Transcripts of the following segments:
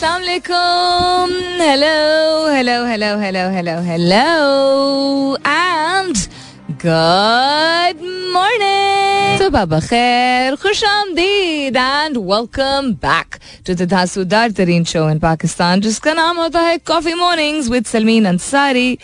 Assalamualaikum. Hello, hello, hello, hello, hello, hello, and good morning. सुबह तरीन show in Pakistan जिसका नाम होता है coffee mornings with Salmeen Ansari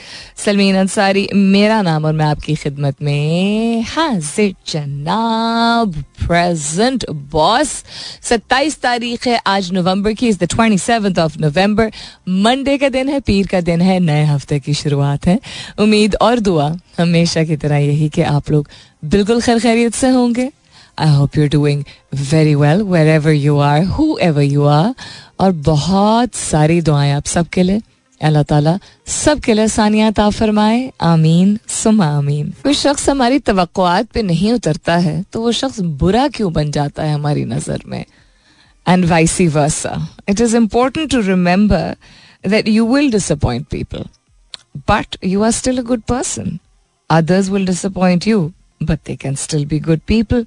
Salmeen Ansari मेरा नाम और मैं आपकी खिदमत में हाजिर जनाब प्रेजेंट बॉस सत्ताईस तारीख है आज नवंबर की is the twenty seven of November Monday का दिन है पीर का दिन है नए हफ़्ते की शुरुआत है उम्मीद और दुआ हमेशा की तरह यही कि आप लोग बिल्कुल खैर खैरियत से होंगे। I hope you doing very well wherever you are whoever you are और बहुत सारी दुआएँ आप सबके लिए। अल्लाह ताला सबके लिए सानियात फरमाए। आमीन सुमा आमीन। कोई शख्स हमारी तवक्कुआत पे नहीं उतरता है तो वो शख्स बुरा क्यों बन जाता है हमारी नज़र में? And vice versa it is important to remember that you will disappoint people but you are still a good person Others will disappoint you, but they can still be good people.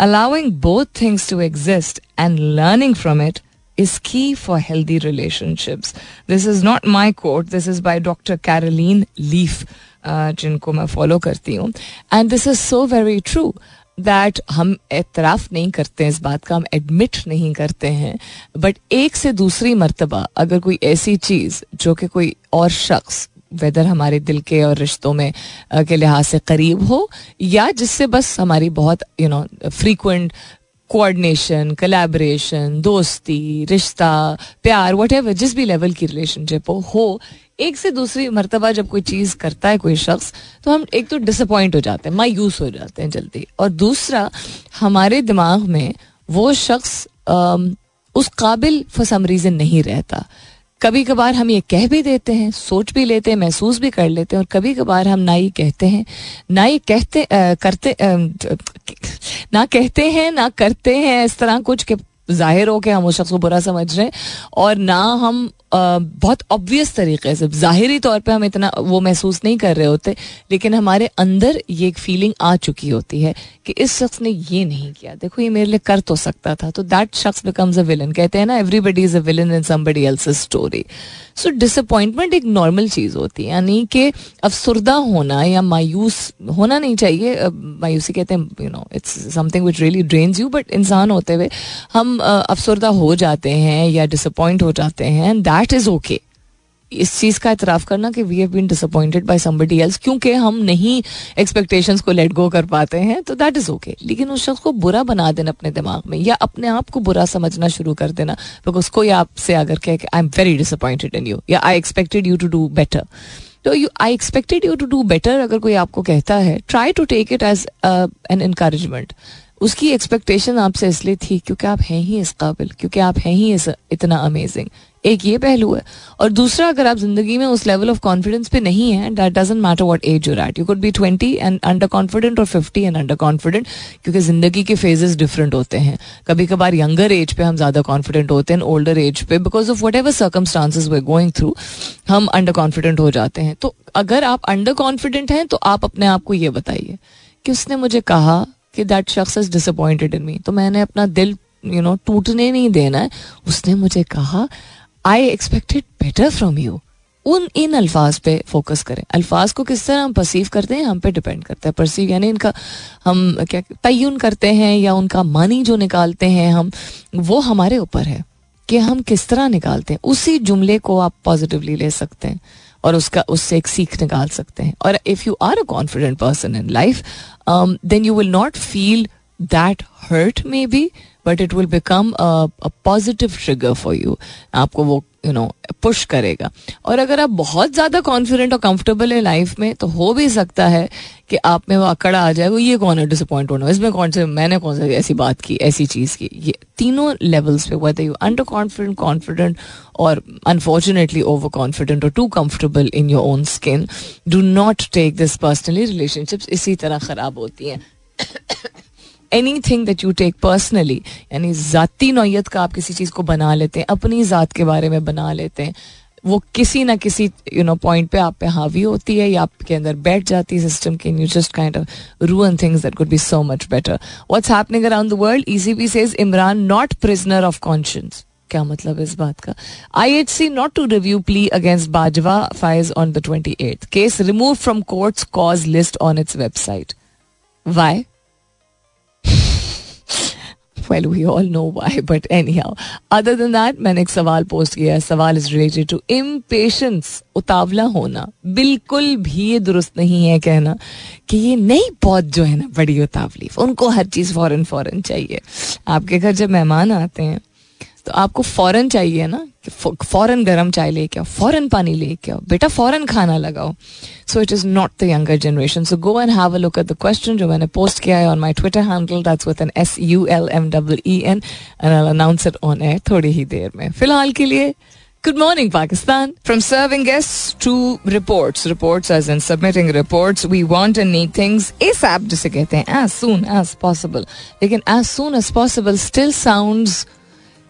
Allowing both things to exist and learning from it is key for healthy relationships. This is not my quote, this is by Dr. Caroline Leaf, uh, जिनको मैं follow करती हूँ and this is so very true that हम एतराफ़ नहीं करते हैं इस बात का हम एडमिट नहीं करते हैं बट एक से दूसरी मरतबा अगर कोई ऐसी चीज़ जो कि कोई और शख्स वेदर हमारे दिल के और रिश्तों में के लिहाज से करीब हो, या जिससे बस हमारी बहुत you know frequent coordination collaboration दोस्ती, रिश्ता, प्यार वट एवर जिस भी लेवल की रिलेशनशिप हो हो, एक से दूसरी मरतबा जब कोई चीज़ करता है, कोई शख्स तो हम एक तो डिसअपॉइंट हो जाते हैं, मायूस हो जाते हैं जल्दी। और दूसरा, हमारे दिमाग में वो शख्स उस काबिल फॉर सम रीज़न नहीं रहता। कभी कभार हम ये कह भी देते हैं सोच भी लेते हैं महसूस भी कर लेते हैं और कभी कभार हम ना ही कहते हैं ना ही कहते आ, करते आ, ना कहते हैं ना करते हैं इस तरह कुछ के ज़ाहिर हो के हम उस शख्स को बुरा समझ रहे हैं और ना हम बहुत ऑब्वियस तरीके से। ज़ाहरी तौर पे हम इतना वो महसूस नहीं कर रहे होते, लेकिन हमारे अंदर ये एक फीलिंग आ चुकी होती है कि इस शख्स ने ये नहीं किया। देखो, ये मेरे लिए कर तो सकता था। तो दैट शख्स बिकम्स अ विलन कहते हैं ना everybody is a villain in somebody else story so disappointment एक नॉर्मल चीज़ होती है। यानी कि अफसरदा होना या मायूस होना नहीं चाहिए। मायूसी कहते हैं you know it's something which really drains you but इंसान होते हुए हम अफसरदा हो जाते हैं या डिसअपॉइंट हो जाते हैं। दैट इज़ ओके इस चीज़ का इतराफ करना कि we have been disappointed by somebody else क्योंकि हम नहीं एक्सपेक्टेशंस को लेट गो कर पाते हैं तो दैट इज़ ओके लेकिन उस शख्स को बुरा बना देना अपने दिमाग में या अपने आप को बुरा समझना शुरू कर देना बिकॉज़ कोई आपसे अगर कहे कि I am very disappointed in you या I expected you to do better तो you I expected you to do better अगर कोई आपको कहता है try to take it as an encouragement उसकी एक्सपेक्टेशन आपसे इसलिए थी क्योंकि आप हैं ही इस काबिल, क्योंकि आप हैं ही इतना अमेजिंग एक ये पहलू है। और दूसरा, अगर आप ज़िंदगी में उस लेवल ऑफ़ कॉन्फिडेंस पे नहीं है that doesn't matter what age you're at you could be twenty and under confident और फिफ्टी एंड अंडर कॉन्फिडेंट क्योंकि ज़िंदगी के फेजेस डिफरेंट होते हैं। कभी कभार यंगर एज पे हम ज़्यादा कॉन्फिडेंट होते हैं ओल्डर एज पे because of whatever circumstances we going through हम अंडर कॉन्फिडेंट हो जाते हैं। तो अगर आप अंडर कॉन्फिडेंट हैं तो आप अपने आप को ये बताइए कि उसने मुझे कहा कि दैट शख्स इज़ डिसअपॉइंटेड इन मी तो मैंने अपना दिल यू नो टूटने नहीं देना है। उसने मुझे कहा I expected better from you उन, इन अल्फाज पे फोकस करें। अल्फाज को किस तरह हम परसीव करते हैं, हम पे डिपेंड करता है। परसीव यानी इनका, हम क्या तयन करते हैं या उनका मानी जो निकालते हैं हम, वो हमारे ऊपर है कि हम किस तरह निकालते हैं। उसी जुमले को आप पॉजिटिवली ले सकते हैं और उसका, उससे एक सीख निकाल सकते हैं। और if you are a confident person in life then you will not feel that hurt may be but it will become positive trigger for you आपको वो यू नो पुश करेगा। और अगर आप बहुत ज़्यादा कॉन्फिडेंट और कंफर्टेबल है लाइफ में तो हो भी सकता है कि आप में वो अकड़ा आ जाएगा ये कौन है डिसअपॉइंट होना? इसमें कौन से, मैंने कौन सा ऐसी बात की, ऐसी चीज़ की? ये तीनों लेवल्स पे whether you under confident confident और अनफॉर्चुनेटली ओवर कॉन्फिडेंट और too comfortable in your own skin do not take this personally relationships इसी तरह ख़राब होती हैं। Anything that you take personally यानी ज़ाती नौीयत का आप किसी चीज़ को बना लेते हैं, अपनी ज़ात के बारे में बना लेते हैं, वो किसी ना किसी यू नो पॉइंट पे आप पे हावी होती है या आपके अंदर बैठ जाती है सिस्टम के you just kind of ruin things that could be so much better what's happening around the world ECB says Imran not prisoner of conscience क्या मतलब इस बात का? I H C not to review plea against Bajwa Faiz on the twenty eight case remove from courts cause list on its website why well all know why but anyhow other than that मैंने एक सवाल post किया है। सवाल is related to impatience उतावला होना। बिल्कुल भी ये दुरुस्त नहीं है कहना कि ये नई पौध जो है ना, बड़ी उतावली। उनको हर चीज़ फ़ौरन फ़ौरन चाहिए। आपके घर जब मेहमान आते हैं तो आपको फ़ौरन चाहिए ना फ़ौरन गर्म चाय लेके आओ फ़ौरन पानी लेके आओ। बेटा फ़ौरन खाना लगाओ। So it is not the younger generation so go and have a look at the question जो मैंने पोस्ट किया है on my Twitter handle that's with N S U L M W E N and I announce it on air थोड़ी ही देर में। फ़िलहाल के लिए Good morning, Pakistan. From serving guests to reports, reports as in submitting reports, we want and need things ASAP जिसे कहते हैं as soon as possible. लेकिन as soon as possible still sounds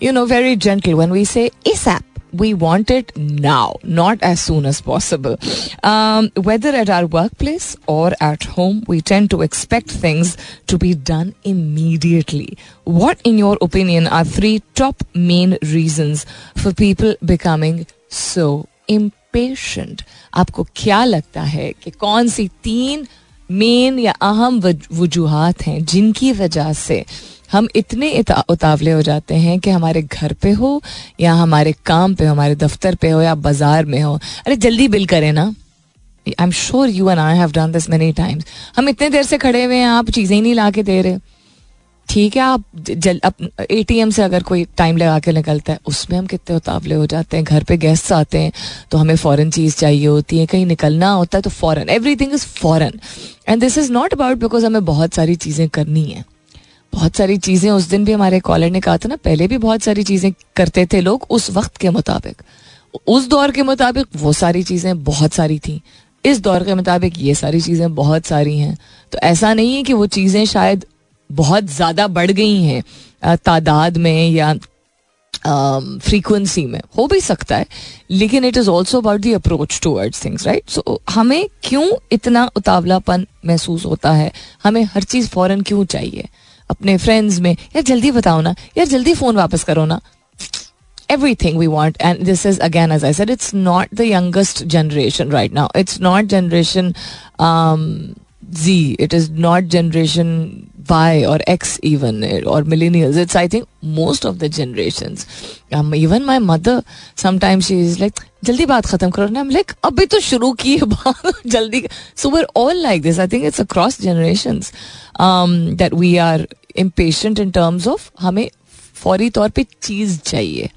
you know, very gentle. When we say ASAP, we want it now, not as soon as possible. Um, whether at our workplace or at home, we tend to expect things to be done immediately. What, in your opinion, are three top main reasons for people becoming so impatient? आपको क्या लगता है कि कौन सी तीन main या अहम वजूहत हैं जिनकी वजह से हम इतने उतावले हो जाते हैं कि हमारे घर पे हो या हमारे काम पे हो, हमारे दफ्तर पे हो या बाज़ार में हो। अरे जल्दी बिल करें ना। I am sure you and I have done this many times हम इतने देर से खड़े हुए हैं, आप चीज़ें ही नहीं ला के दे रहे। ठीक है, आप जल ए से अगर कोई टाइम लगा के निकलता है, उसमें हम कितने उतावले हो जाते हैं। घर पे गेस्ट आते हैं तो हमें फ़ॉरन चीज़ चाहिए होती है, कहीं निकलना होता है तो foreign everything is foreign and this is not about because हमें बहुत सारी चीज़ें करनी है। बहुत सारी चीज़ें, उस दिन भी हमारे कॉलर ने कहा था ना, पहले भी बहुत सारी चीज़ें करते थे लोग उस वक्त के मुताबिक। उस दौर के मुताबिक वो सारी चीज़ें बहुत सारी थी। इस दौर के मुताबिक ये सारी चीज़ें बहुत सारी हैं। तो ऐसा नहीं है कि वो चीज़ें शायद बहुत ज़्यादा बढ़ गई हैं तादाद में या फ्रीक्वेंसी में। हो भी सकता है, लेकिन it is also about the approach towards things right so हमें क्यों इतना उतावलापन महसूस होता है? हमें हर चीज़ फ़ौरन क्यों चाहिए? अपने फ्रेंड्स में, यार, जल्दी बताओ ना, यार, जल्दी फ़ोन वापस करो ना। Everything we want and this is again as I said it's not the youngest generation right now it's not generation Z it is not generation Y or X even or millennial it's I think most of the generation even my mother sometimes she is like जल्दी बात खत्म करो ना। Like अभी तो शुरू की है बात, जल्दी। So we're all like this I think it's across generations that we are impatient in terms of हमें फौरी तौर पे चीज़ चाहिए।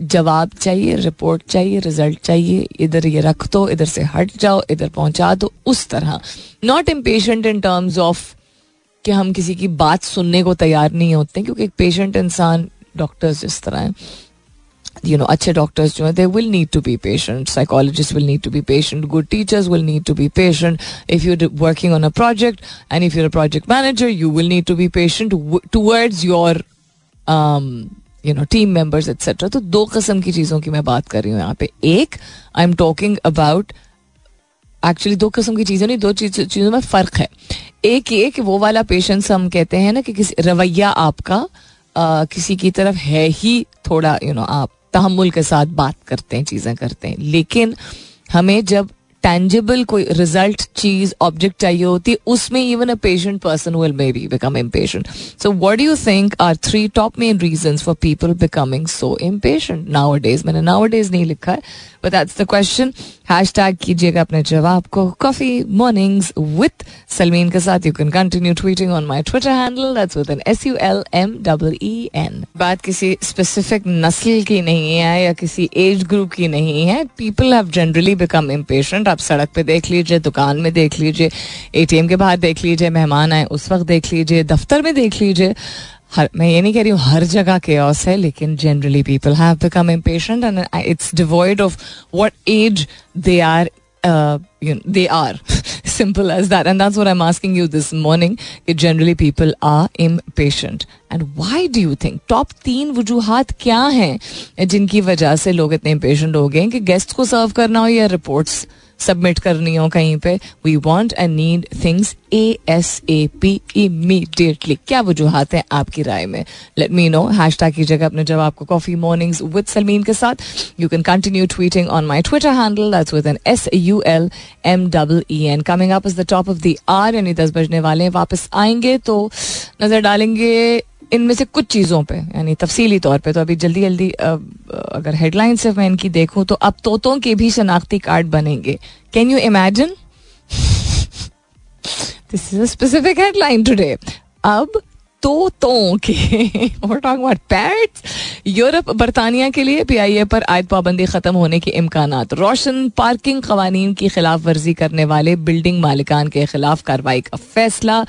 जवाब चाहिए रिपोर्ट चाहिए रिज़ल्ट चाहिए, इधर ये रख दो, इधर से हट जाओ, इधर पहुँचा दो, उस तरह। Not impatient in terms of कि हम किसी की बात सुनने को तैयार नहीं होते, क्योंकि एक पेशेंट इंसान डॉक्टर्स जिस तरह हैं। यू नो अच्छे डॉक्टर्स जो है they will need to be patient psychologist will need to be patient good teachers will need to be patient if you working on a project and if you're a project manager you will need to be patient towards your you know team members etcetera तो दो कस्म की चीज़ों की मैं बात कर रही हूँ यहाँ पे। एक I am talking about actually दो कस्म की चीज़ें नहीं दो चीज़ों में फ़र्क है। एक ये कि वो वाला पेशेंट्स हम कहते हैं ना कि किसी रवैया आपका आ, किसी की तरफ़ है ही थोड़ा यू you नो know, आप तहमुल के साथ बात करते हैं चीज़ें करते हैं। लेकिन हमें जब टेंजिबल कोई रिज़ल्ट चीज़ ऑब्जेक्ट चाहिए होती है उसमें even a patient person will may be become impatient so what do think are three top main reason for people becoming so impatient nowadays मैंने नाउ डेज़ नहीं लिखा है but that's the question hashtag कीजिएगा अपने जवाब को. Coffee mornings with Salmeen के साथ you can continue tweeting on my Twitter handle that's with N S U L M W E N बात किसी स्पेसिफिक नस्ल की नहीं है या किसी एज ग्रुप की नहीं है. People have generally become impatient आप सड़क पे देख लीजिए दुकान में देख लीजिए एटीएम के बाहर देख लीजिए मेहमान आए उस वक्त देख लीजिए दफ्तर में देख लीजिए। हर मैं ये नहीं कह रही हूँ हर जगह के है लेकिन generally people have become impatient and it's devoid of what age they are know, they are. Simple as that. And that's what i'm asking you this morning that generally people are impatient. And why do you think? Top तीन वजूहत क्या हैं जिनकी वजह से लोग इतने impatient हो गए कि गेस्ट को सर्व करना हो या रिपोर्ट्स सबमिट करनी हो कहीं पे we want and need things A S A P immediately क्या वजूहत हैं आपकी राय में? Let me know hashtag कीजिएगा अपने जवाब को कॉफ़ी मॉर्निंग्स विद सलमीन के साथ. You can continue tweeting on my Twitter handle that's with N S U L M double E N coming up is the top of the hour यानी दस बजने वाले हैं, वापस आएँगे तो नज़र डालेंगे इनमें से कुछ चीज़ों पे, यानी तफसीली तौर पे तो अभी जल्दी जल्दी अगर हेडलाइन से मैं इनकी देखूँ तो अब तोतों के भी शनाख्ती कार्ड बनेंगे। Can you imagine this is a specific headline today अब तोतों के पैट्स यूरोप, बरतानिया के लिए पी आई ए पर आयद पाबंदी खत्म होने के इम्कान रोशन पार्किंग कवानीन की खिलाफ वर्जी करने वाले बिल्डिंग मालिकान के खिलाफ कार्रवाई का फैसला।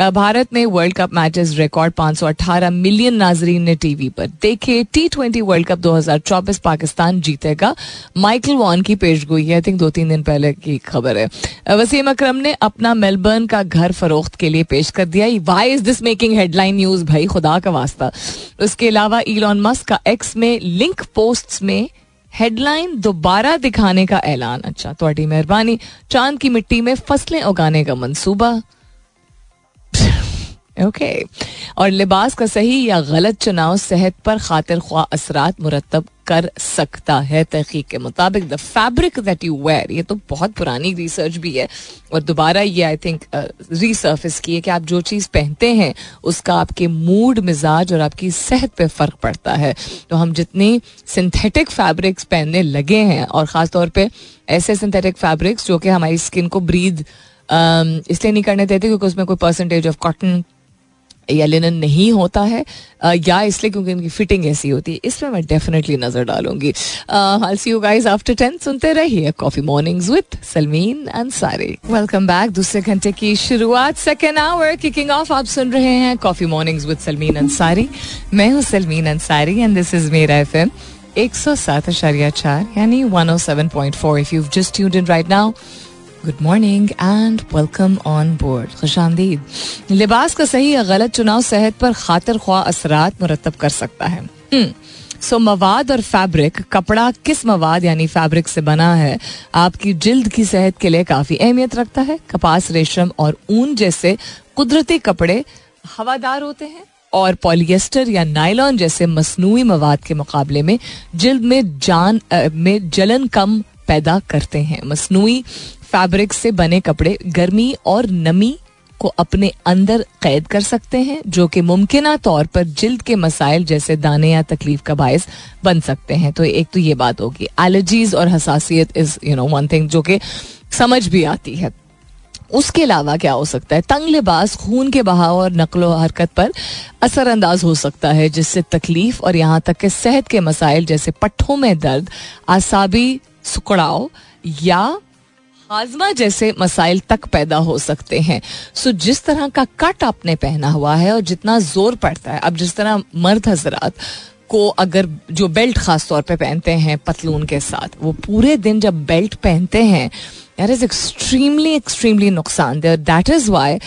भारत ने world cup matches record 518 million नाजरीन ने टीवी पर देखे। T twenty world cup 2024 Pakistan जीतेगा। माइकल वॉन की पेशगोई है। आई थिंक दो तीन दिन पहले की खबर है। वसीम अकरम ने अपना मेलबर्न का घर फरोख्त के लिए पेश कर दिया। Why is this making headline news भाई? खुदा का वास्ता। उसके अलावा ईलॉन मस्क का एक्स में लिंक पोस्ट में हेडलाइन दोबारा दिखाने का ऐलान। अच्छा थोड़ी मेहरबानी। चाँद की मिट्टी में फ़सलें उगाने का मंसूबा। ओके और लिबास का सही या गलत चुनाव सेहत पर खातिर ख्वा असरात मुरतब कर सकता है। तहकीक के मुताबिक the fabric that you wear ये तो बहुत पुरानी रिसर्च भी है। और दोबारा ये आई थिंक रिसर्फिस की है कि आप जो चीज़ पहनते हैं, उसका आपके मूड मिजाज और आपकी सेहत पे फ़र्क पड़ता है। तो हम जितनी सिंथेटिक फैब्रिक्स पहनने लगे हैं और ख़ास तौर पर ऐसे सिंथेटिक फैब्रिक्स जो कि हमारी स्किन को ब्रीद इसलिए नहीं करने देते क्योंकि उसमें कोई परसेंटेज ऑफ़ कॉटन या लिनन नहीं होता है या इसलिए क्योंकि उनकी फिटिंग ऐसी होती है, इसमें मैं डेफिनेटली नज़र डालूँगी। I see you guys after ten सुनते रहिए coffee mornings with Salmeen Ansari welcome back दूसरे घंटे की शुरुआत सेकेंड आवर किकिंग ऑफ़ आप सुन रहे हैं coffee mornings with Salmeen Ansari मैं हूँ Salmeen Ansari and this is मेरा एफ़ एम एक सौ सात अशारिया चार, यानी one O seven point four if you just tuned in right now good morning and welcome on board खुश आमदीद लिबास का सही या गलत चुनाव सेहत पर खातिर ख्वा असरात मुरतब कर सकता है सो. मवाद और फैब्रिक कपड़ा किस मवाद यानी फैब्रिक से बना है आपकी जिल्द की सेहत के लिए काफ़ी अहमियत रखता है कपास रेशम और ऊन जैसे कुदरती कपड़े हवादार होते हैं और पॉलिएस्टर या नाइलॉन जैसे मसनू मवाद के मुकाबले में जिल्द में जान में जलन कम पैदा करते हैं मसनू फैब्रिक से बने कपड़े गर्मी और नमी को अपने अंदर कैद कर सकते हैं, जो कि मुमकिन तौर पर जिल्द के मसाइल जैसे दाने या तकलीफ़ का बायस बन सकते हैं। तो एक तो ये बात होगी। एलर्जीज और हसासियत is you know one thing जो कि समझ भी आती है। उसके अलावा क्या हो सकता है? तंग लिबास खून के बहाव और नकलो हरकत पर असरअंदाज हो सकता है, जिससे तकलीफ़ और यहाँ तक के सेहत के मसाइल जैसे पट्ठों में दर्द, आसाबी, सुकड़ाव या हाजमा जैसे मसाइल तक पैदा हो सकते हैं। सो जिस तरह का कट आपने पहना हुआ है और जितना ज़ोर पड़ता है, अब जिस तरह मर्द हजरात को अगर जो बेल्ट खास तौर पे पहनते हैं पतलून के साथ, वो पूरे दिन जब बेल्ट पहनते हैं दैट इज़ एक्सट्रीमली एक्सट्रीमली नुकसान that is why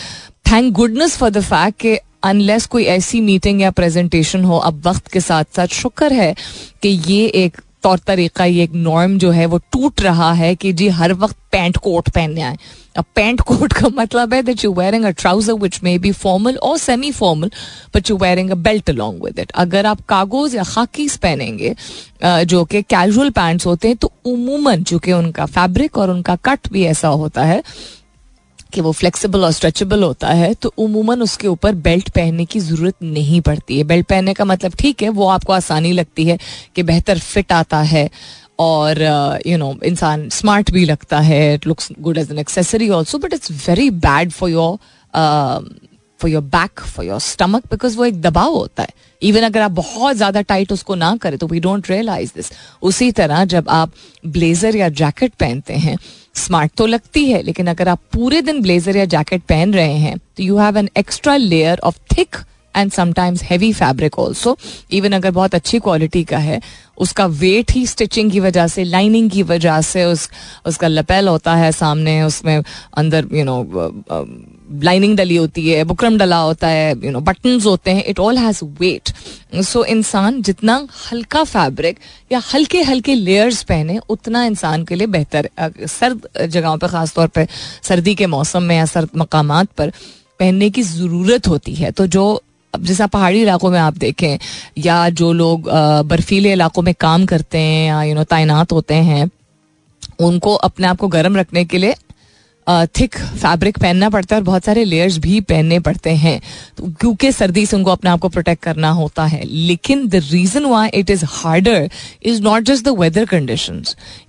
thank goodness for the fact के अनलेस कोई ऐसी मीटिंग या प्रेजेंटेशन हो, अब वक्त के साथ साथ शुक्र है कि ये एक तौर तरीका, ये एक नॉर्म जो है, वो टूट रहा है कि जी हर वक्त पैंट कोट पहनने आए। अब पैंट कोट का मतलब है that you wearing a trouser which may be formal और semi formal but you wearing a belt along with it अगर आप कागोज या खाकीज पहनेंगे जो कि कैजुअल पैंट्स होते हैं तो उमूमन चूँकि उनका फैब्रिक और उनका कट भी ऐसा होता है कि वो फ्लेक्सिबल और स्ट्रेचेबल होता है तो उमूमन उसके ऊपर बेल्ट पहनने की ज़रूरत नहीं पड़ती है। बेल्ट पहनने का मतलब ठीक है, वो आपको आसानी लगती है कि बेहतर फिट आता है और यू नो इंसान स्मार्ट भी लगता है it looks good as an accessory also but it's very bad for your for your back for your stomach because वो एक दबाव होता है। इवन अगर आप बहुत ज़्यादा टाइट उसको ना करें तो वी डोंट रियलाइज़ दिस उसी तरह जब आप ब्लेजर या जैकेट पहनते हैं स्मार्ट तो लगती है लेकिन अगर आप पूरे दिन ब्लेजर या जैकेट पहन रहे हैं तो you have an extra layer of thick and sometimes heavy fabric also even अगर बहुत अच्छी क्वालिटी का है उसका वेट ही स्टिचिंग की वजह से लाइनिंग की वजह से उस उसका लपेल होता है सामने उसमें अंदर you you know know, lining डली होती है बुकरम डला होता है यू नो बटन्स होते हैं it all has weight so इंसान जितना हल्का फैब्रिक या हल्के हल्के लेयर्स पहने, उतना इंसान के लिए बेहतर सर्द जगहों पर ख़ास तौर पर सर्दी के मौसम में या सर्द मकाम पर पहनने की ज़रूरत होती है। तो जो, अब जैसा पहाड़ी इलाकों में आप देखें, या जो लोग बर्फीले इलाकों में काम करते हैं या यू नो तैनात होते हैं, उनको अपने आप को गर्म रखने के लिए थिक फैब्रिक पहनना पड़ता है और बहुत सारे लेयर्स भी पहनने पड़ते हैं। तो क्योंकि सर्दी से उनको अपने आप को प्रोटेक्ट करना होता है, लेकिन the reason why it is harder is not just the weather condition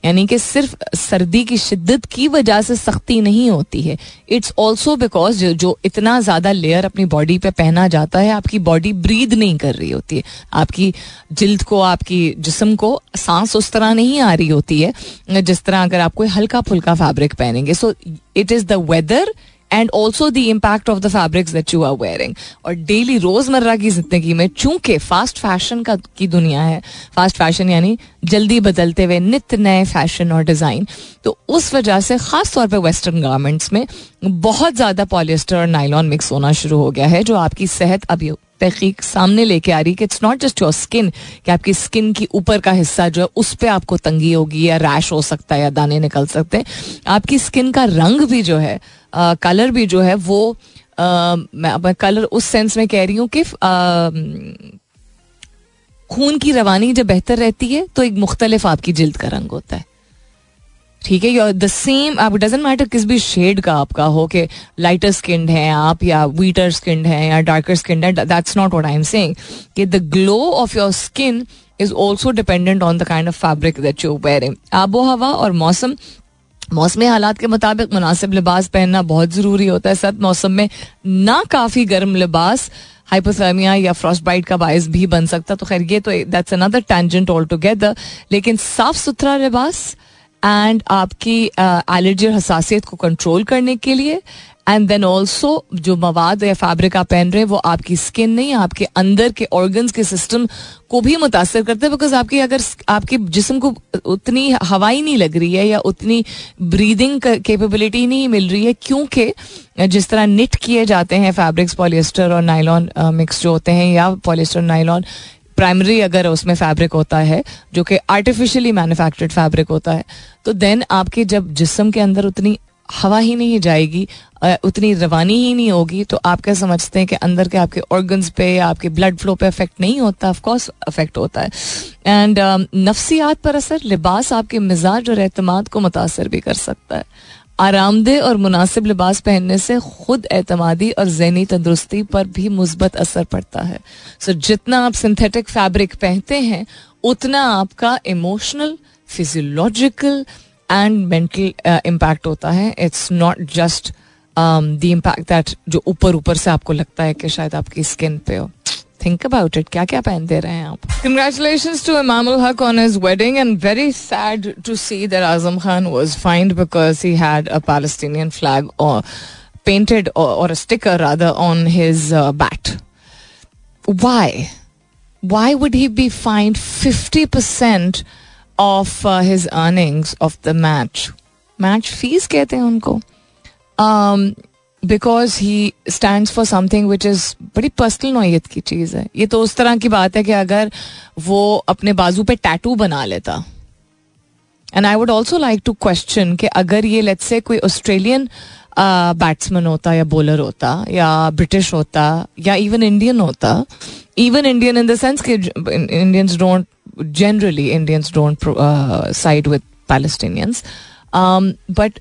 यानी कि सिर्फ़ सर्दी की शिद्दत की वजह से सख्ती नहीं होती है। इट्स ऑल्सो बिकॉज़ जो इतना ज़्यादा लेयर अपनी बॉडी पे पहना जाता है, आपकी बॉडी ब्रीद नहीं कर रही होती है। आपकी जिल्द को, आपकी जिसम को सांस उस तरह नहीं आ रही होती है, जिस तरह अगर आप कोई हल्का फुल्का फैब्रिक पहनेंगे। So it is the weather and also the impact of the fabrics that you are wearing और डेली रोज़मर्रा की ज़िंदगी में चूँकि फास्ट फ़ैशन का, की दुनिया है फास्ट फ़ैशन यानी जल्दी बदलते हुए नित्य नए फ़ैशन और डिज़ाइन तो उस वजह से खास तौर पर वेस्टर्न गारमेंट्स में बहुत ज़्यादा पॉलिस्टर और नाइलॉन मिक्स होना शुरू हो गया है, जो आपकी सेहत अभी तहकीक सामने लेके आ रही है कि it's not just your skin कि आपकी स्किन की ऊपर का हिस्सा जो है उस पर आपको तंगी होगी या रैश हो सकता है या दाने निकल सकते हैं। आपकी स्किन का रंग भी जो है कलर भी जो है वो आ, मैं कलर उस सेंस में कह रही हूँ कि खून की रवानी जब बेहतर रहती है तो एक मुख्तलिफ़ आपकी जिल्द का रंग होता है। ठीक है द सेम आप डजेंट मैटर किस भी शेड का आपका हो कि लाइटर स्किन है आप या वीटर स्किन है या डार्कर स्किन है that's not what I am saying कि the glow of your skin is also dependent on the kind of fabric that you wearing आबो हवा और मौसम, मौसमी हालात के मुताबिक मुनासिब लिबास पहनना बहुत ज़रूरी होता है सर्द मौसम में ना काफ़ी गर्म लिबास हाइपोथर्मिया या फ्रॉस्ट बाइट का बायस भी बन सकता तो खैर, ये तो that's another tangent all together लेकिन साफ़ सुथरा लिबास एंड आपकी एलर्जी और हसासियत को कंट्रोल करने के लिए एंड देन ऑल्सो जो मवाद या फैब्रिक आप पहन रहे हैं, वो आपकी स्किन नहीं, आपके अंदर के ऑर्गन्स के सिस्टम को भी मुतासर करते हैं बिकॉज़ आपकी अगर आपके जिसम को उतनी हवाई नहीं लग रही है या उतनी ब्रीदिंग कैपेबिलिटी नहीं मिल रही है, क्योंकि जिस तरह निट किए जाते हैं फैब्रिक्स पॉलिएस्टर और नाइलॉन मिक्स जो होते हैं या पॉलिएस्टर नाइलॉन प्राइमरी अगर उसमें फैब्रिक होता है, जो कि आर्टिफिशियली मैन्युफैक्चर्ड फैब्रिक होता है तो देन आपके जब जिसम के अंदर उतनी हवा ही नहीं जाएगी उतनी रवानी ही नहीं होगी तो आप क्या समझते हैं कि अंदर के आपके ऑर्गन्स पे या आपके ब्लड फ्लो पे अफेक्ट नहीं होता? ऑफ़ कोर्स अफेक्ट होता है. एंड नफ्सियात पर असर, लिबास आपके मिजाज और अहतमाद को मुतासर भी कर सकता है. आरामदेह और मुनासिब लिबास पहनने से खुद एतमादी और जहनी तंदरुस्ती पर भी मुस्बत असर पड़ता है। सो so, जितना आप सिंथेटिक फैब्रिक पहनते हैं उतना आपका emotional physiological and mental impact होता है। It's not just the impact that जो ऊपर ऊपर से आपको लगता है कि शायद आपकी स्किन पे हो। थिंक अबाउट इट क्या क्या पहनते रहे हैं आप congratulation to Imam Haq on his wedding and very sad to see that Azam Khan was fined because he had a Palestinian flag और painted or, or a sticker rather on his uh, bat. Why? Why would he be fined 50% of uh, his earnings of the match? Match fees कहते हैं उनको. Um, because he stand for something which is बड़ी personal नोयत की चीज़ है ये तो उस तरह की बात है कि अगर वो अपने बाजू पे टैटू बना लेता and I would also like to question कि अगर ये लेट्स से कोई ऑस्ट्रेलियन बैट्समैन होता या बॉलर होता या ब्रिटिश होता या इवन इंडियन होता even Indian in the sense कि Indians don't generally Indians don't side with Palestinians but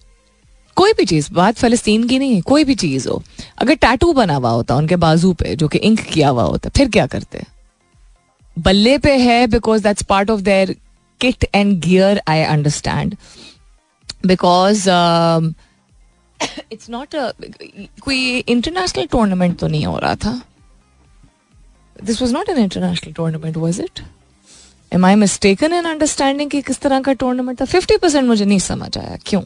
कोई भी चीज़, बात फलस्तीन की नहीं है, कोई भी चीज़ हो, अगर टैटू बना हुआ होता, उनके बाजू पे, जो कि इंक किया हुआ होता, फिर क्या करते? बल्ले पे है because that's part of their kit and gear I understand because it's not कोई इंटरनेशनल टूर्नामेंट तो नहीं हो रहा था? This was not an international tournament was it am I mistaken in understanding कि किस तरह का टूर्नामेंट था? फिफ्टी परसेंट मुझे नहीं समझ आया, क्यों?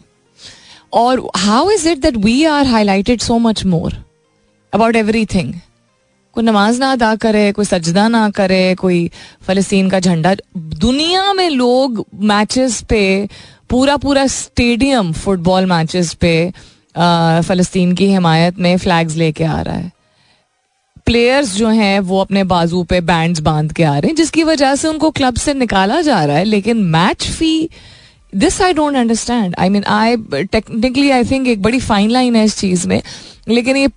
और how is it that we are highlighted so much more about everything कोई नमाज़ ना अदा करे, कोई सजदा ना करे, कोई फलस्तीन का झंडा। दुनिया में लोग मैचेस पे पूरा पूरा स्टेडियम फुटबॉल मैचेस पे फ़लस्तीन की हिमायत में फ्लैग्स लेके आ रहा है। प्लेयर्स जो हैं, वो अपने बाजू पे बैंड्स बाँध के आ रहे हैं, जिसकी वजह से उनको क्लब से निकाला जा रहा है, लेकिन match fee this I don't understand I mean I technically I think एक बड़ी फाइन लाइन है इस चीज़ में, लेकिन ये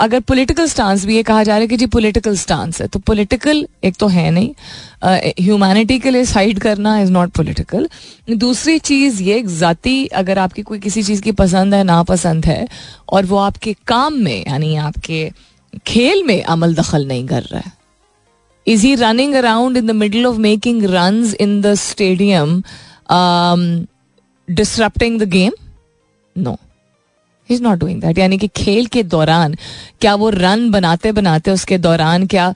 अगर पॉलिटिकल स्टांस भी ये कहा जा रहा है कि जी पॉलिटिकल स्टांस है तो पॉलिटिकल एक तो है नहीं। ह्यूमैनिटी के लिए साइड करना इज़ नॉट पॉलिटिकल दूसरी चीज़ ये जाती, अगर आपकी कोई किसी चीज़ की पसंद है, नापसंद है, और वो आपके काम में, यानी आपके खेल में अमल दखल नहीं कर रहा है। Is he running around in the middle of making run in the stadium disrupting the game no is not doing that यानी कि खेल के दौरान, क्या वो रन बनाते बनाते उसके दौरान क्या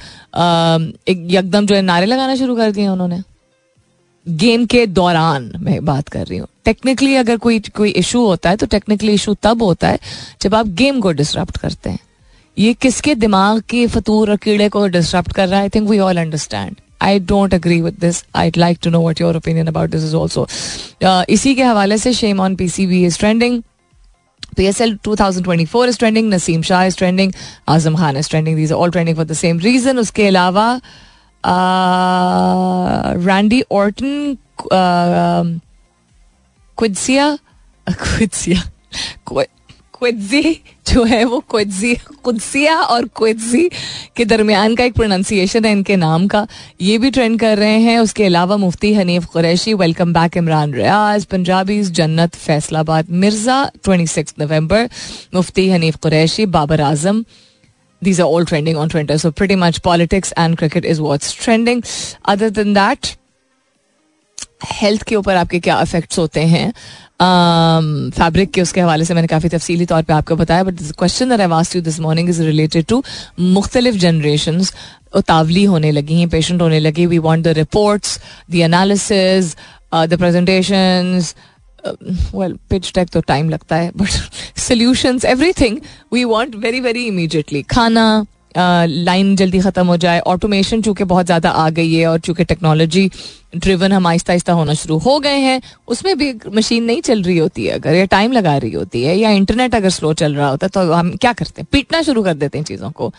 एक एकदम जो है नारे लगाना शुरू कर दिए उन्होंने? गेम के दौरान मैं बात कर रही हूँ। टेक्निकली अगर कोई कोई इशू होता है तो टेक्निकली इशू तब होता है जब आप गेम को डिसरप्ट करते हैं। ये किसके दिमाग के फतूर और कीड़े को डिस्टर्ब कर रहा है? I think we all understand I don't agree with this I like to know what your opinion about this is also इसी के हवाले से shame on P C B is trending PSL 2024 is trending, Naseem Shah is trending, Azam Khan is trending. These are all trending for the same reason. उसके अलावा Randy Orton क्विड्सिया क्विड्सिया क्विजी जो है वो क्विजी कुदसिया और क्विजी के दरमियान का एक प्रोनाउंसिएशन है इनके नाम का ये भी ट्रेंड कर रहे हैं उसके अलावा Mufti Hanif Qureshi welcome back Imran Riaz Punjabi Jannat Faisalabad Mirza twenty six November Mufti Hanif Qureshi Babar Azam these are all trending on Twitter. So pretty much politics and cricket is what's trending. Other than that, health के ऊपर आपके क्या effects होते हैं? Fabric um, के उसके हवाले से मैंने काफ़ी तफसीली तौर पर आपको बताया but question you this morning is related to मुख्तलिफ़ जनरेशन उतावली होने लगी हैं पेशेंट होने लगी। We want the reports the analysis the presentation well pitch take तो टाइम लगता है but solutions everything we want very very immediately खाना लाइन जल्दी ख़त्म हो जाए। ऑटोमेशन चूँकि बहुत ज़्यादा आ गई है और चूँकि टेक्नोलॉजी ड्रिवन हम आहिस्ता आहिस्ता होना शुरू हो गए हैं, उसमें भी मशीन नहीं चल रही होती है अगर, या टाइम लगा रही होती है, या इंटरनेट अगर स्लो चल रहा होता है तो हम क्या करते हैं? पीटना शुरू कर देते हैं चीज़ों को।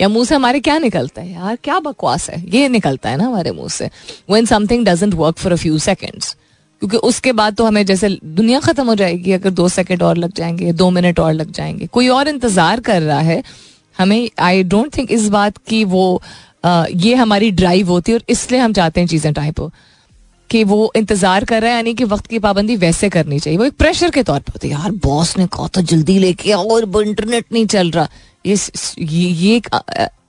या मुँह से हमारे क्या निकलता है यार? क्या बकवास है? ये निकलता है ना हमारे मुँह से। When something doesn't work for a few seconds क्योंकि उसके बाद तो हमें जैसे दुनिया खत्म हो जाएगी, अगर दो सेकंड और लग जाएँगे दो मिनट और लग जाएँगे। कोई और इंतज़ार कर रहा है हमें आई डोंट थिंक इस बात की वो आ, ये हमारी ड्राइव होती है और इसलिए हम चाहते हैं चीज़ें टाइप हो। कि वो इंतज़ार कर रहा है यानी कि वक्त की पाबंदी वैसे करनी चाहिए। वो एक प्रेशर के तौर पर होती है। यार बॉस ने कहा था जल्दी लेके आओ और इंटरनेट नहीं चल रहा। ये ये एक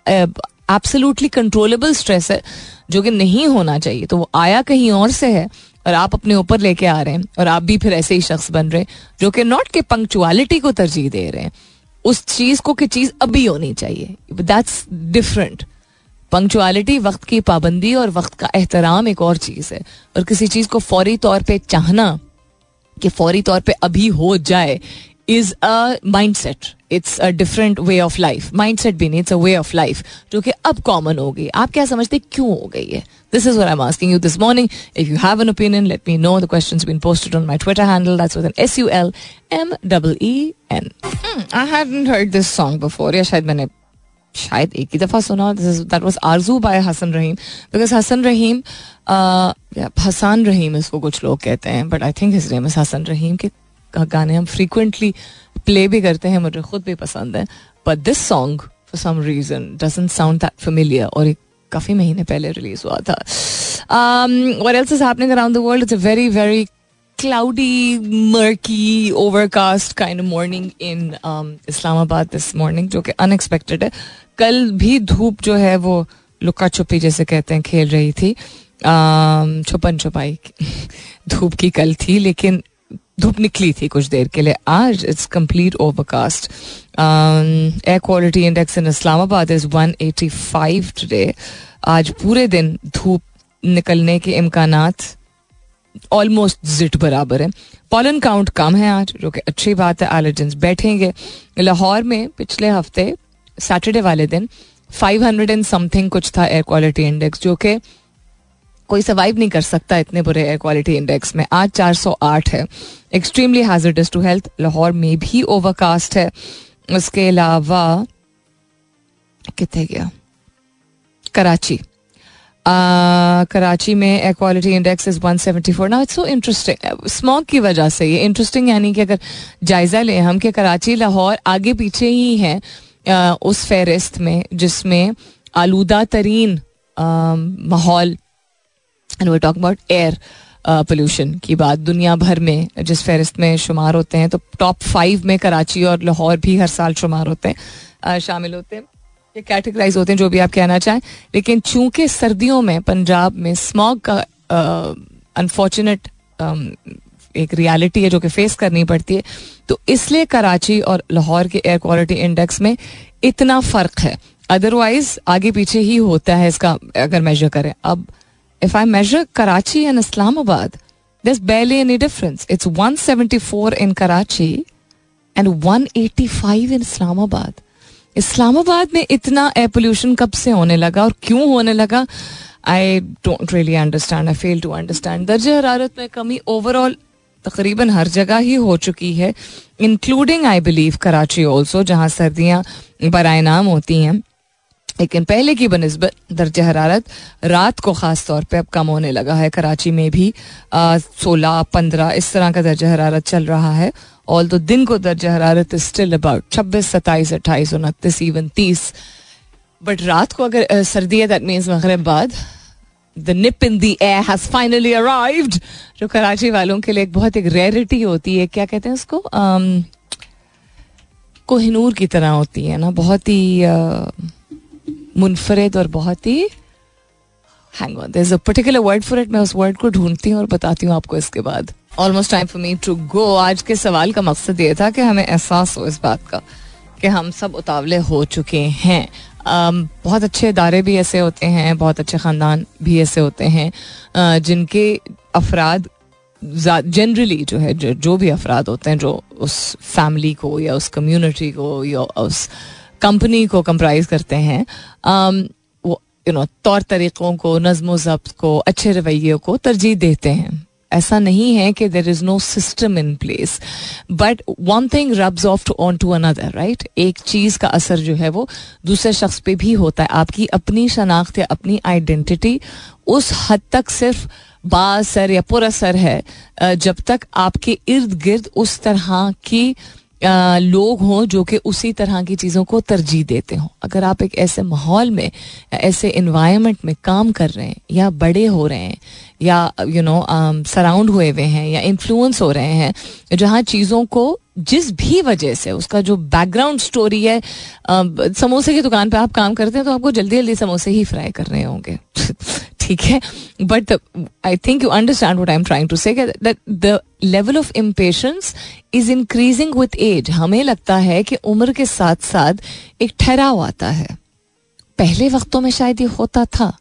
एब्सोल्युटली कंट्रोलेबल स्ट्रेस है जो कि नहीं होना चाहिए। तो वो आया कहीं और से है और आप अपने ऊपर लेके आ रहे हैं और आप भी फिर ऐसे ही शख्स बन रहे हैं जो कि नॉट के पंक्चुअलिटी को तरजीह दे रहे हैं। उस चीज़ को कि चीज़ अभी होनी चाहिए। दैट्स डिफरेंट पंक्चुअलिटी वक्त की पाबंदी और वक्त का एहतराम एक और चीज़ है। और किसी चीज़ को फौरी तौर पे चाहना कि फौरी तौर पे अभी हो जाए is a mindset it's a different way of life mindset भी नहीं it's a way of life जो कि अब कॉमन हो गई। आप क्या समझते क्यों हो गई है this is I am asking you this morning if you have an opinion let me know the question been posted on my Twitter handle that's with N S U L M double E N I haven't heard this song before या शायद मैंने शायद एक ही दफ़ा सुना that was Arzoo by Hasan Raheem because Hasan Raheem Hasan Raheem इसको कुछ लोग कहते हैं but I think his name is Hasan Raheem के गाने हम फ्रीक्वेंटली प्ले भी करते हैं मुझे खुद भी पसंद है। But this song for some reason doesn't sound that familiar और एक काफ़ी महीने पहले रिलीज़ हुआ था। और else is happening around the world it's a very very overcast kind of morning in um, Islamabad this morning, जो कि अनएक्सपेक्टेड है। कल भी धूप जो है वो लुका छुपी जैसे कहते हैं खेल रही थी। Um, छुपन छुपाई धूप की कल थी लेकिन धूप निकली थी कुछ देर के लिए। आज it's complete overcast air quality index in Islamabad is 185 today आज पूरे दिन धूप निकलने के इम्कान ऑलमोस्ट जिट बराबर है। पॉलन काउंट कम है आज, जो कि अच्छी बात है। एलर्जेंस बैठेंगे। लाहौर में पिछले हफ़्ते सैटरडे वाले दिन 500 एंड समथिंग कुछ था एयर क्वालिटी इंडेक्स जो कि कोई सर्वाइव नहीं कर सकता इतने बुरे एयर क्वालिटी इंडेक्स में। आज 408 है। Extremely hazardous to health Lahore में भी ओवरकास्ट है। उसके अलावा, कितने गया? कराची। कराची में air quality index is 174 now it's so interesting smog की वजह से ये इंटरेस्टिंग यानी कि अगर जायजा लें हम कि कराची, लाहौर आगे पीछे ही है उस फहरिस्त में, जिसमें आलूदा तरीन माहौल and talk about air pollution की बात. दुनिया भर में जिस फहरिस्त में शुमार होते हैं तो टॉप फाइव में कराची और लाहौर भी हर साल शुमार होते हैं शामिल होते हैं. ये कैटेगराइज होते हैं जो भी आप कहना चाहें. लेकिन चूँकि सर्दियों में पंजाब में स्मॉग का अनफॉर्चुनेट एक रियलिटी है जो कि फेस करनी पड़ती है तो इसलिए कराची और लाहौर के एयर क्वालिटी इंडेक्स में इतना फ़र्क है. अदरवाइज़ आगे पीछे ही होता है इसका, अगर मेजर करें. अब and Islamabad this barely any difference it's 174 in Karachi and 185 in Islamabad Islamabad में इतना एयर पोल्यूशन कब से होने लगा और क्यों होने लगा? I don't really understand I fail to understand दर्ज हरारत में कमी ओवरऑल तकरीबन हर जगह ही हो चुकी है including I believe Karachi also जहाँ सर्दियाँ बरए नाम होती हैं। लेकिन पहले की बनस्बत दर्ज हरारत रात को ख़ास तौर पे अब कम होने लगा है। कराची में भी सोलह पंद्रह इस तरह का दर्ज हरारत चल रहा है। ऑल तो दिन को दर्ज हरारत स्टिल अबाउट छब्बीस सत्ताईस अट्ठाईस उनतीस इवन तीस। बट रात को अगर सर्दी है दैट मीन्स मगरब बाद the nip in the air has finally arrived जो कराची वालों के लिए एक बहुत एक रेयरिटी होती है क्या कहते हैं उसको? um, कोहिनूर की तरह होती है ना बहुत ही uh, मुनफरद और बहुत ही hang on a particular word for it मैं उस वर्ड को ढूंढती हूँ और बताती हूँ आपको इसके बाद। Almost time for me to go आज के सवाल का मकसद ये था कि हमें एहसास हो इस बात का कि हम सब उतावले हो चुके हैं। Um, बहुत अच्छे इदारे भी ऐसे होते हैं बहुत अच्छे ख़ानदान भी ऐसे होते हैं uh, जिनके अफराद जनरली जो है जो, जो भी अफराद होते हैं जो उस फैमिली को या उस कम्युनिटी को या उस कंपनी को कंप्राइज करते हैं um, यू नो तौर तरीक़ों को नज्म ज़ब्त को अच्छे रवैये को तरजीह देते हैं। ऐसा नहीं है कि there is no system in place but one thing rubs off on to another right एक चीज़ का असर जो है वो दूसरे शख्स पे भी होता है। आपकी अपनी शनाख्त या अपनी आइडेंटिटी उस हद तक सिर्फ़ बासर या पुरसर है जब तक आपके इर्द गिर्द उस तरह की लोग हों जो कि उसी तरह की चीज़ों को तरजीह देते हों। अगर आप एक ऐसे माहौल में, ऐसे इन्वायरमेंट में काम कर रहे हैं, या बड़े हो रहे हैं, या यू नो सराउंड हुए हुए हैं, या इन्फ्लुएंस हो रहे हैं, जहाँ चीज़ों को जिस भी वजह से, उसका जो बैकग्राउंड स्टोरी है समोसे की दुकान पे आप काम करते हैं तो आपको जल्दी जल्दी समोसे ही फ्राई कर रहे होंगे। ठीक है? But I think you understand what I am trying to say the level of impatience is increasing with age हमें लगता है कि उम्र के साथ साथ एक ठहराव आता है। पहले वक्तों में शायद ये होता था।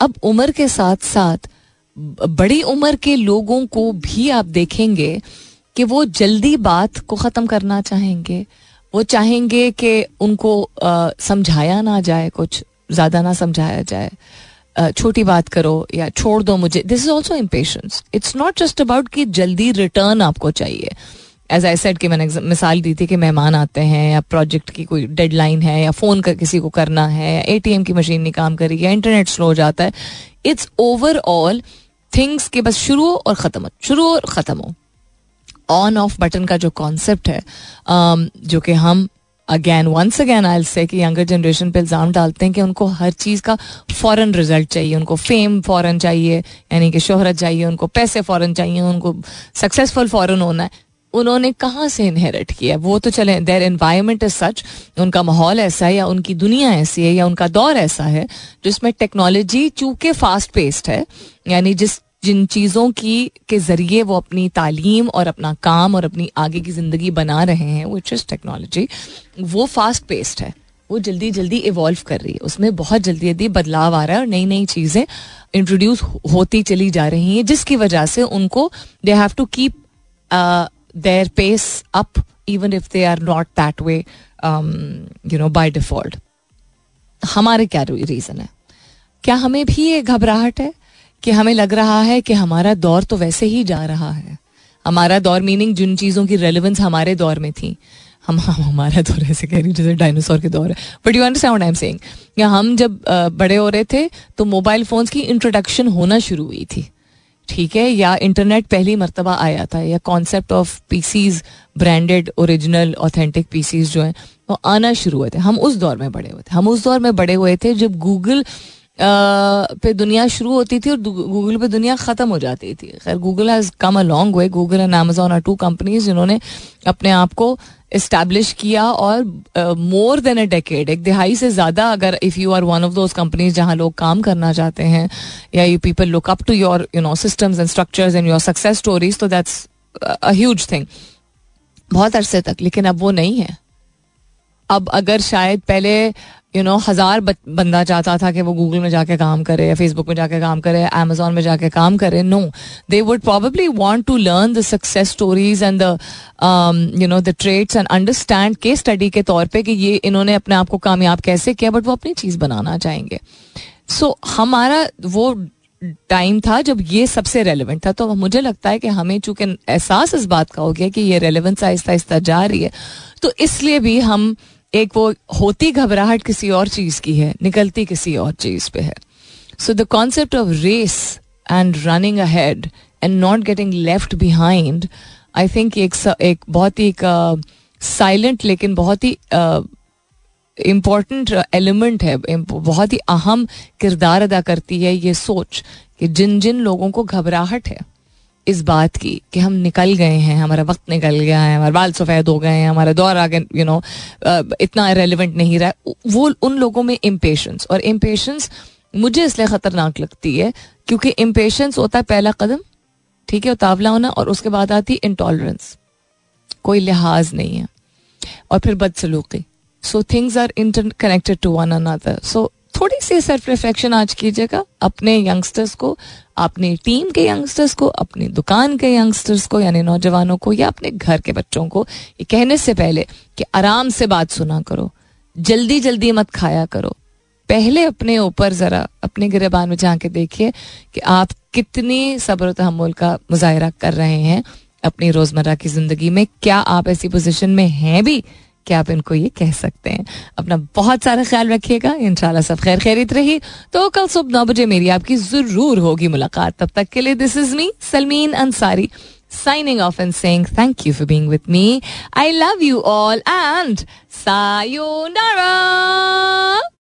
अब उम्र के साथ साथ बड़ी उम्र के लोगों को भी आप देखेंगे कि वो जल्दी बात को ख़त्म करना चाहेंगे। वो चाहेंगे कि उनको समझाया ना जाए, कुछ ज़्यादा ना समझाया जाए। छोटी बात करो या छोड़ दो मुझे। This is also impatience it's not just about कि जल्दी रिटर्न आपको चाहिए। एज आई सेड कि मैंने मिसाल दी थी कि मेहमान आते हैं या प्रोजेक्ट की कोई डेडलाइन है या फ़ोन कर किसी को करना है या एटीएम की मशीन नहीं काम करी या इंटरनेट स्लो हो जाता है इट्स ओवरऑल थिंग्स के बस शुरू हो और ख़त्म हो। शुरू और ख़त्म हो। ऑन ऑफ़ बटन का जो कॉन्सेप्ट है um, जो कि हम again once again I say कि यंगर जनरेशन पे इल्ज़ाम डालते हैं कि उनको हर चीज़ का फ़ौरन रिज़ल्ट चाहिए, उनको फेम फ़ौरन चाहिए, यानी कि शोहरत चाहिए, उनको पैसे फ़ौरन चाहिए, उनको सक्सेसफुल फ़ौरन होना है। उन्होंने कहाँ से इनहेरिट किया वो तो चले देर एनवायरमेंट इज़ सच उनका माहौल ऐसा है या उनकी दुनिया ऐसी है या उनका दौर ऐसा है, जिसमें टेक्नोलॉजी चूँकि फास्ट पेस्ड है, यानी जिस जिन चीज़ों की, के ज़रिए वो अपनी तालीम और अपना काम और अपनी आगे की ज़िंदगी बना रहे हैं विच इज़ टेक्नोलॉजी वो फास्ट पेस्ड है। वो जल्दी जल्दी इवॉल्व कर रही है। उसमें बहुत जल्दी जल्दी बदलाव आ रहा है और नई नई चीज़ें इंट्रोड्यूस होती चली जा रही हैं, जिसकी वजह से उनको they have to keep their pace up even if they are not that way you know by default हमारे क्या रीज़न है? क्या हमें भी ये घबराहट है? कि हमें लग रहा है कि हमारा दौर तो वैसे ही जा रहा है। हमारा दौर मीनिंग जिन चीज़ों की रेलिवेंस हमारे दौर में थी। हम हम, हमारा दौर ऐसे कह रही जैसे डायनासोर के दौर है। But you understand I am saying या हम जब बड़े हो रहे थे तो मोबाइल फोन्स की इंट्रोडक्शन होना शुरू हुई थी। ठीक है? या इंटरनेट पहली मरतबा आया था, या concept of pieces branded original authentic pieces जो हैं, वो आना शुरू हुए थे। हम उस दौर में बड़े हुए थे। हम उस दौर में बड़े हुए थे जब गूगल पे दुनिया शुरू होती थी और गूगल पे दुनिया ख़त्म हो जाती थी। खैर Google has come a long way Google and Amazon are two companies जिन्होंने अपने आप को इस्टेब्लिश किया और मोर देन अ डेकेड एक दिहाई से ज़्यादा अगर if you are one of those companies जहाँ लोग काम करना चाहते हैं या you people look up to your you know systems and structures and your success stories तो दैट्स अ ह्यूज थिंग बहुत अरसे तक, लेकिन अब वो नहीं है। अब अगर शायद पहले यू नो हज़ार बंदा चाहता था कि वो गूगल में जाके काम करे या फेसबुक में जाके काम करे अमेजोन में जाके काम करे no they would probably want to learn the success stories and the you know the trades and understand के स्टडी के तौर पे कि ये इन्होंने अपने आप को कामयाब कैसे किया बट वो अपनी चीज़ बनाना चाहेंगे। सो हमारा वो टाइम था जब ये सबसे रेलिवेंट था तो मुझे लगता है कि हमें चूँकि एहसास इस बात का हो गया कि ये रेलिवेंस आहिस्ता आहिस्ता जा रही है तो इसलिए भी हम एक वो होती घबराहट किसी और चीज़ की है, निकलती किसी और चीज़ पे है। So the concept of race and running ahead and not getting left behind I think एक एक बहुत ही एक साइलेंट लेकिन बहुत ही इंपॉर्टेंट एलिमेंट है। बहुत ही अहम किरदार अदा करती है ये सोच कि जिन जिन लोगों को घबराहट है। इस बात की कि हम निकल गए हैं, हमारा वक्त निकल गया है, हमारे बाल सफ़ेद हो गए हैं, हमारा दौर आगे यू नो इतना रेलिवेंट नहीं रहा। वो, उन लोगों में इम्पेशंस और इम्पेशंस मुझे इसलिए ख़तरनाक लगती है क्योंकि इम्पेशंस होता है पहला कदम, ठीक है, उतावला होना और उसके बाद आती इंटॉलरेंस कोई लिहाज नहीं है। और फिर बदसलूकी। So things are interconnected to one another so थोड़ी सी सेल्फ रिफ्लेक्शन आज कीजिएगा। अपने यंगस्टर्स को, अपनी टीम के यंगस्टर्स को, अपनी दुकान के यंगस्टर्स को, यानी नौजवानों को, या अपने घर के बच्चों को, ये कहने से पहले कि आराम से बात सुना करो। जल्दी जल्दी मत खाया करो। पहले अपने ऊपर जरा, अपने गिरबान में जाके देखिए कि आप कितनी सब्र तहमुल का मुजाहरा कर रहे हैं अपनी रोज़मर्रा की ज़िंदगी में। क्या आप ऐसी पोजिशन में हैं भी क्या आप इनको ये कह सकते हैं अपना बहुत सारा ख्याल रखिएगा इन सब खैर खैरित रही तो कल सुबह नौ बजे मेरी आपकी ज़रूर होगी मुलाकात तब तक के लिए this is me Salmeen Ansari signing off and saying thank you for being with me. I love you all and sayonara.